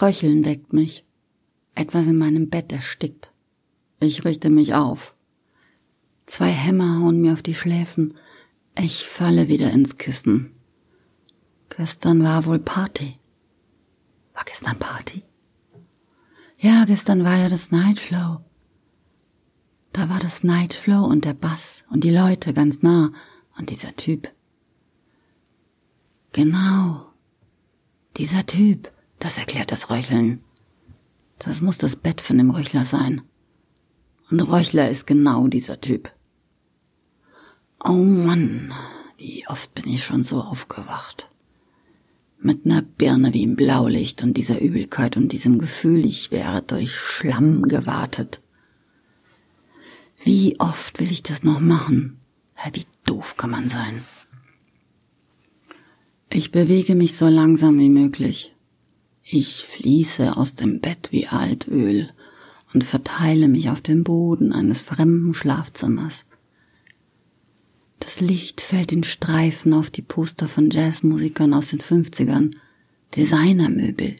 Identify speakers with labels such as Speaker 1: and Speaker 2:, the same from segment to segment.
Speaker 1: Röcheln weckt mich. Etwas in meinem Bett erstickt. Ich richte mich auf. Zwei Hämmer hauen mir auf die Schläfen. Ich falle wieder ins Kissen. Gestern war wohl Party. War gestern Party? Ja, gestern war ja das Nightflow. Da war das Nightflow und der Bass und die Leute ganz nah und dieser Typ. Genau. Dieser Typ, das erklärt das Röcheln. Das muss das Bett von dem Röchler sein. Und Röchler ist genau dieser Typ. Oh Mann, wie oft bin ich schon so aufgewacht. Mit ner Birne wie im Blaulicht und dieser Übelkeit und diesem Gefühl, ich wäre durch Schlamm gewartet. Wie oft will ich das noch machen? Wie doof kann man sein? Ich bewege mich so langsam wie möglich. Ich fließe aus dem Bett wie Altöl und verteile mich auf dem Boden eines fremden Schlafzimmers. Das Licht fällt in Streifen auf die Poster von Jazzmusikern aus den 50ern, Designermöbel.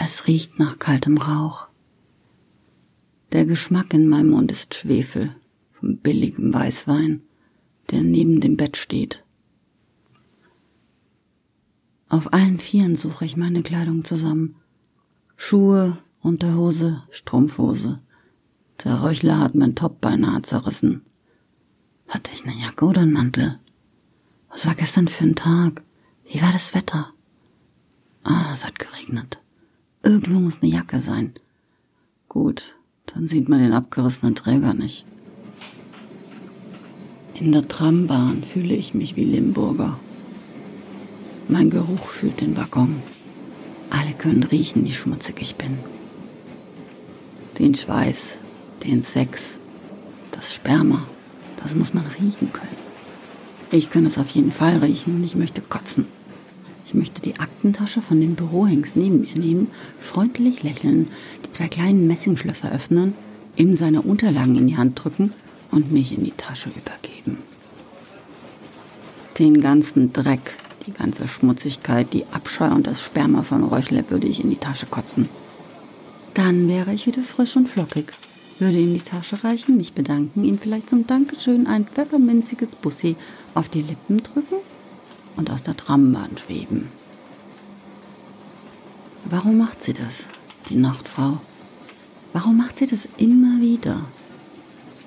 Speaker 1: Es riecht nach kaltem Rauch. Der Geschmack in meinem Mund ist Schwefel vom billigem Weißwein, der neben dem Bett steht. Auf allen Vieren suche ich meine Kleidung zusammen. Schuhe, Unterhose, Strumpfhose. Der Räuchler hat mein Top beinahe zerrissen. Hatte ich eine Jacke oder einen Mantel? Was war gestern für ein Tag? Wie war das Wetter? Ah, es hat geregnet. Irgendwo muss eine Jacke sein. Gut, dann sieht man den abgerissenen Träger nicht. In der Trambahn fühle ich mich wie Limburger. Mein Geruch füllt den Waggon. Alle können riechen, wie schmutzig ich bin. Den Schweiß, den Sex, das Sperma. Das muss man riechen können. Ich kann es auf jeden Fall riechen und ich möchte kotzen. Ich möchte die Aktentasche von dem Bürohengst neben mir nehmen, freundlich lächeln, die zwei kleinen Messingschlösser öffnen, ihm seine Unterlagen in die Hand drücken und mich in die Tasche übergeben. Den ganzen Dreck, die ganze Schmutzigkeit, die Abscheu und das Sperma von Räuchle würde ich in die Tasche kotzen. Dann wäre ich wieder frisch und flockig würde ihm die Tasche reichen, mich bedanken, ihm vielleicht zum Dankeschön ein pfefferminziges Bussi auf die Lippen drücken und aus der Trambahn schweben. Warum macht sie das, die Nachtfrau? Warum macht sie das immer wieder?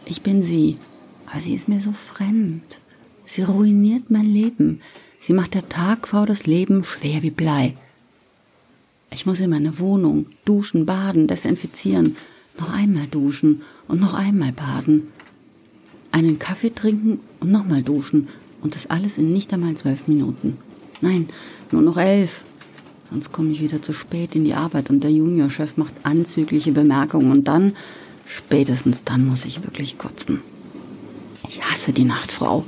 Speaker 1: Ich bin sie, aber sie ist mir so fremd. Sie ruiniert mein Leben. Sie macht der Tagfrau das Leben schwer wie Blei. Ich muss in meine Wohnung duschen, baden, desinfizieren, noch einmal duschen und noch einmal baden, einen Kaffee trinken und nochmal duschen und das alles in nicht einmal zwölf Minuten. Nein, nur noch elf. Sonst komme ich wieder zu spät in die Arbeit und der Juniorchef macht anzügliche Bemerkungen und dann, spätestens dann muss ich wirklich kotzen. Ich hasse die Nachtfrau.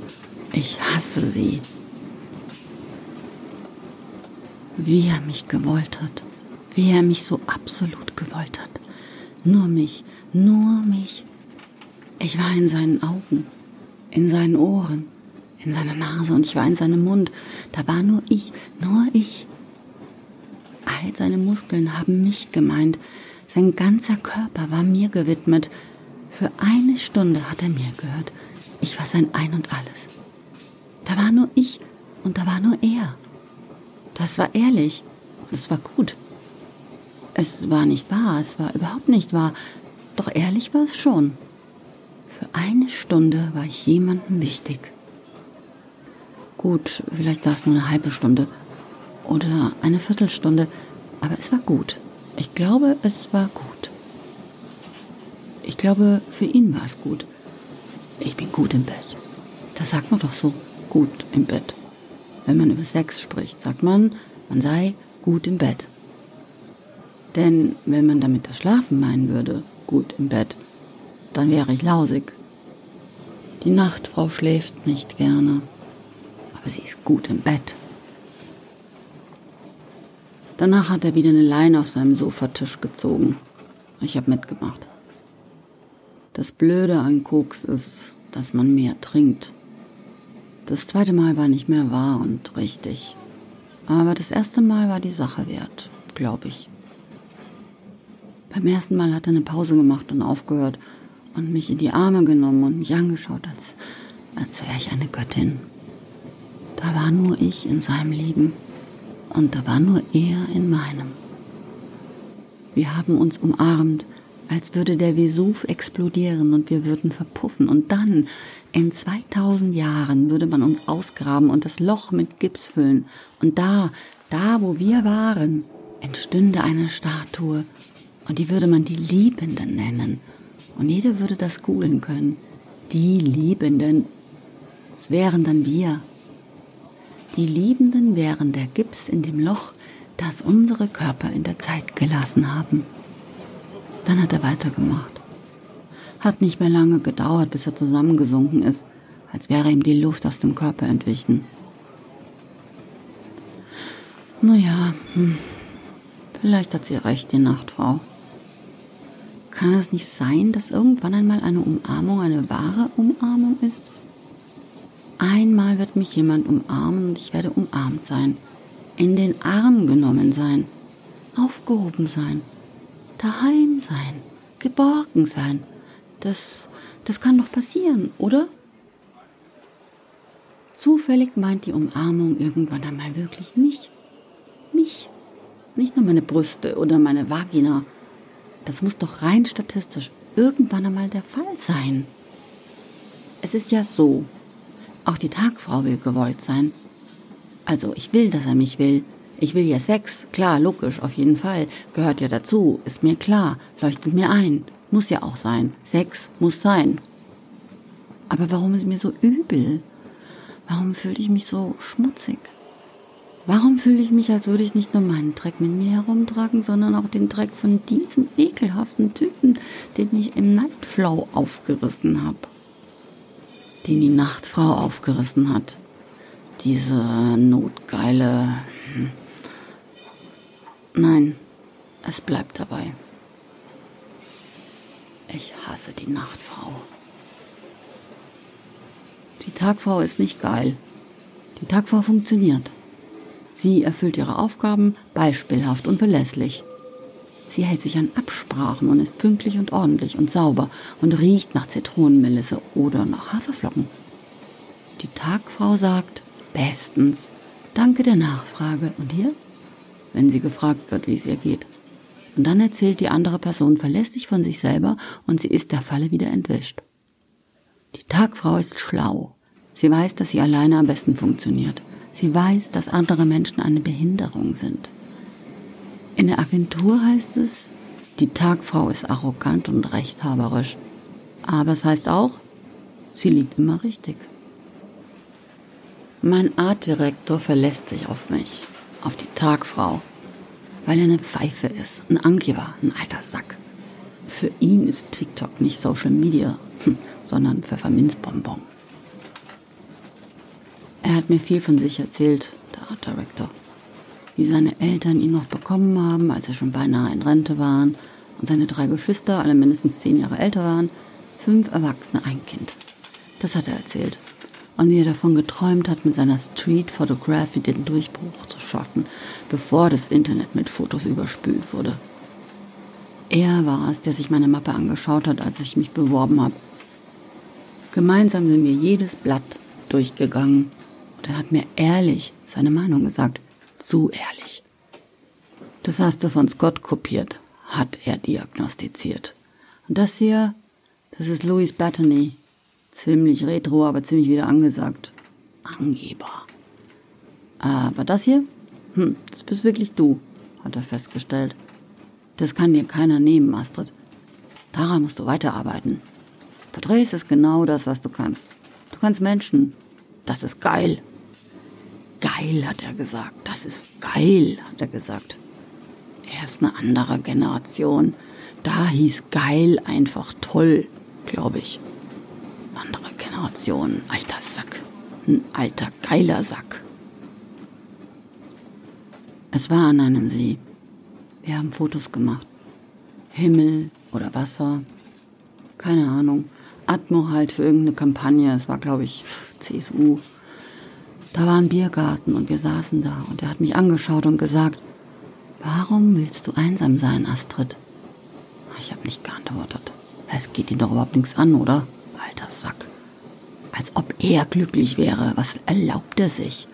Speaker 1: Ich hasse sie. Wie er mich gewollt hat. Wie er mich so absolut gewollt hat. Nur mich, nur mich. Ich war in seinen Augen, in seinen Ohren, in seiner Nase und ich war in seinem Mund. Da war nur ich, nur ich. All seine Muskeln haben mich gemeint. Sein ganzer Körper war mir gewidmet. Für eine Stunde hat er mir gehört. Ich war sein Ein und alles. Da war nur ich und da war nur er. Das war ehrlich und es war gut. Es war nicht wahr, es war überhaupt nicht wahr, doch ehrlich war es schon. Für eine Stunde war ich jemandem wichtig. Gut, vielleicht war es nur eine halbe Stunde oder eine Viertelstunde, aber es war gut. Ich glaube, es war gut. Ich glaube, für ihn war es gut. Ich bin gut im Bett. Das sagt man doch so, gut im Bett. Wenn man über Sex spricht, sagt man, man sei gut im Bett. Denn wenn man damit das Schlafen meinen würde, gut im Bett, dann wäre ich lausig. Die Nachtfrau schläft nicht gerne, aber sie ist gut im Bett. Danach hat er wieder eine Leine auf seinem Sofatisch gezogen. Ich habe mitgemacht. Das Blöde an Koks ist, dass man mehr trinkt. Das zweite Mal war nicht mehr wahr und richtig. Aber das erste Mal war die Sache wert glaube ich. Beim ersten Mal hat er eine Pause gemacht und aufgehört und mich in die Arme genommen und mich angeschaut, als, als wäre ich eine Göttin. Da war nur ich in seinem Leben und da war nur er in meinem. Wir haben uns umarmt, als würde der Vesuv explodieren und wir würden verpuffen. Und dann, in 2000 Jahren, würde man uns ausgraben und das Loch mit Gips füllen. Und da, da, wo wir waren, entstünde eine Statue. Und die würde man die Liebenden nennen. Und jeder würde das googeln können. Die Liebenden. Es wären dann wir. Die Liebenden wären der Gips in dem Loch, das unsere Körper in der Zeit gelassen haben. Dann hat er weitergemacht. Hat nicht mehr lange gedauert, bis er zusammengesunken ist, als wäre ihm die Luft aus dem Körper entwichen. Naja, hm. vielleicht hat sie recht, die Nachtfrau. Kann es nicht sein, dass irgendwann einmal eine Umarmung eine wahre Umarmung ist? Einmal wird mich jemand umarmen und ich werde umarmt sein, in den Arm genommen sein, aufgehoben sein, daheim sein, geborgen sein. Das, das kann doch passieren, oder? Zufällig meint die Umarmung irgendwann einmal wirklich mich. Mich. Nicht nur meine Brüste oder meine Vagina. Das muss doch rein statistisch irgendwann einmal der Fall sein. Es ist ja so, auch die Tagfrau will gewollt sein. Also ich will, dass er mich will. Ich will ja Sex, klar, logisch, auf jeden Fall. Gehört ja dazu, ist mir klar, leuchtet mir ein. Muss ja auch sein. Sex muss sein. Aber warum ist mir so übel? Warum fühle ich mich so schmutzig? Warum fühle ich mich, als würde ich nicht nur meinen Dreck mit mir herumtragen, sondern auch den Dreck von diesem ekelhaften Typen, den ich im Nightflow aufgerissen habe? den die Nachtfrau aufgerissen hat. Diese notgeile. Nein, es bleibt dabei. Ich hasse die Nachtfrau. Die Tagfrau ist nicht geil. Die Tagfrau funktioniert. Sie erfüllt ihre Aufgaben beispielhaft und verlässlich. Sie hält sich an Absprachen und ist pünktlich und ordentlich und sauber und riecht nach Zitronenmelisse oder nach Haferflocken. Die Tagfrau sagt, bestens, danke der Nachfrage. Und ihr? Wenn sie gefragt wird, wie es ihr geht. Und dann erzählt die andere Person verlässlich von sich selber und sie ist der Falle wieder entwischt. Die Tagfrau ist schlau. Sie weiß, dass sie alleine am besten funktioniert. Sie weiß, dass andere Menschen eine Behinderung sind. In der Agentur heißt es, die Tagfrau ist arrogant und rechthaberisch. Aber es heißt auch, sie liegt immer richtig. Mein Artdirektor verlässt sich auf mich, auf die Tagfrau, weil er eine Pfeife ist, ein Angeber, ein alter Sack. Für ihn ist TikTok nicht Social Media, sondern Pfefferminzbonbon. Er hat mir viel von sich erzählt, der Art Director wie seine Eltern ihn noch bekommen haben, als er schon beinahe in Rente waren und seine drei Geschwister alle mindestens zehn Jahre älter waren, fünf Erwachsene, ein Kind. Das hat er erzählt. Und wie er davon geträumt hat, mit seiner Street Photography den Durchbruch zu schaffen, bevor das Internet mit Fotos überspült wurde. Er war es, der sich meine Mappe angeschaut hat, als ich mich beworben habe. Gemeinsam sind wir jedes Blatt durchgegangen und er hat mir ehrlich seine Meinung gesagt zu ehrlich. Das hast du von Scott kopiert, hat er diagnostiziert. Und das hier, das ist Louis Battany. Ziemlich retro, aber ziemlich wieder angesagt. Angeber. Aber das hier? Hm, das bist wirklich du, hat er festgestellt. Das kann dir keiner nehmen, Astrid. Daran musst du weiterarbeiten. Porträts ist genau das, was du kannst. Du kannst Menschen. Das ist geil. Geil, hat er gesagt. Das ist geil, hat er gesagt. Er ist eine andere Generation. Da hieß geil einfach toll, glaube ich. Andere Generation, alter Sack. Ein alter geiler Sack. Es war an einem See. Wir haben Fotos gemacht. Himmel oder Wasser. Keine Ahnung. Atmo halt für irgendeine Kampagne. Es war, glaube ich, CSU. Da war ein Biergarten und wir saßen da und er hat mich angeschaut und gesagt, Warum willst du einsam sein, Astrid? Ich habe nicht geantwortet. Es geht ihn doch überhaupt nichts an, oder? Alter Sack. Als ob er glücklich wäre. Was erlaubt er sich?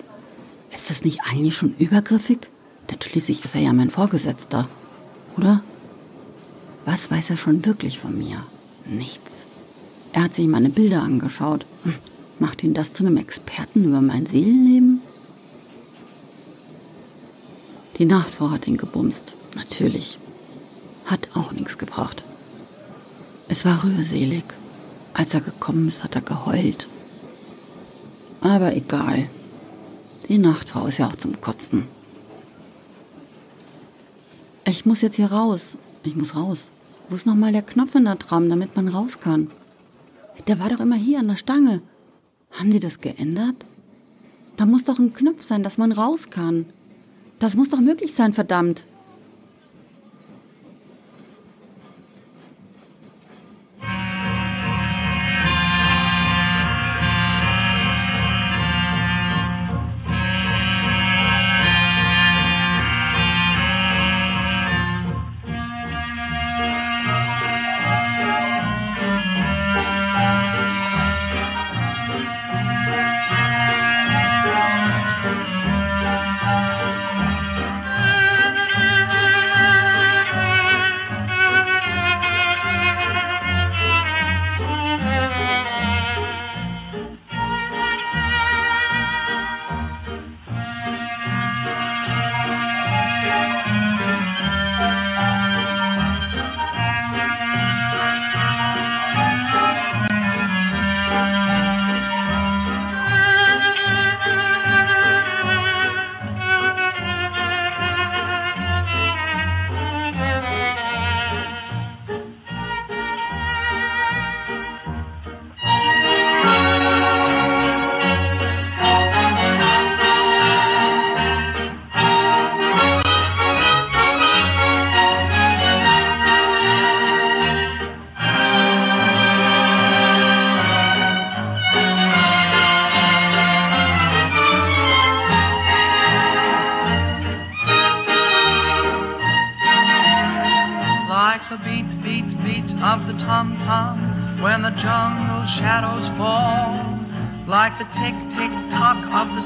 Speaker 1: Ist das nicht eigentlich schon übergriffig? Denn schließlich ist er ja mein Vorgesetzter. Oder? Was weiß er schon wirklich von mir? Nichts. Er hat sich meine Bilder angeschaut. Hm. Macht ihn das zu einem Experten über mein Seelenleben? Die Nachtfrau hat ihn gebumst. Natürlich. Hat auch nichts gebracht. Es war rührselig. Als er gekommen ist, hat er geheult. Aber egal. Die Nachtfrau ist ja auch zum Kotzen. Ich muss jetzt hier raus. Ich muss raus. Wo ist nochmal der Knopf in der Tram, damit man raus kann? Der war doch immer hier an der Stange. Haben die das geändert? Da muss doch ein Knopf sein, dass man raus kann. Das muss doch möglich sein, verdammt.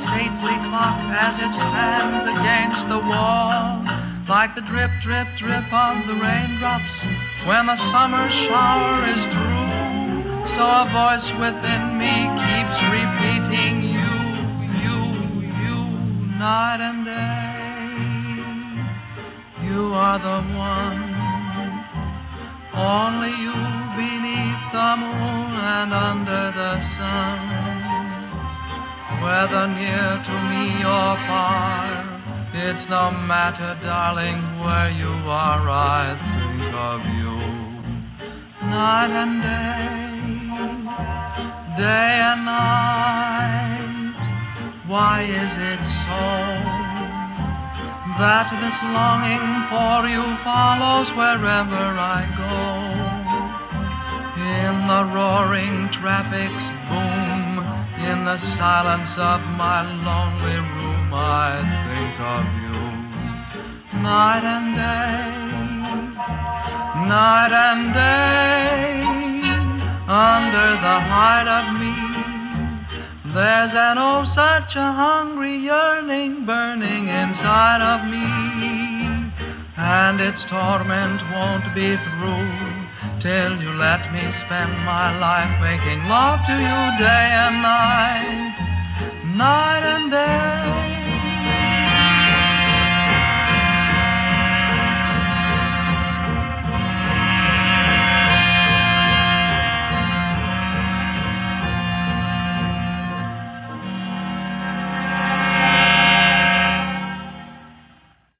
Speaker 2: Stately clock as it stands against the wall, like the drip drip drip of the raindrops when the summer shower is through. So a voice within me keeps repeating you, you, you, night and day. You are the one, only you beneath the moon and under the sun. Whether near to me or far, it's no matter, darling, where you are, I think of you. Night and day, day and night, why is it so? That this longing for you follows wherever I go in the roaring traffic's boom, in the silence of my lonely room, I think of you. Night and day, night and day, under the hide of me, there's an oh such a hungry yearning burning inside of me, and its torment won't be through till you let me spend my life making love to you day and night, night and day.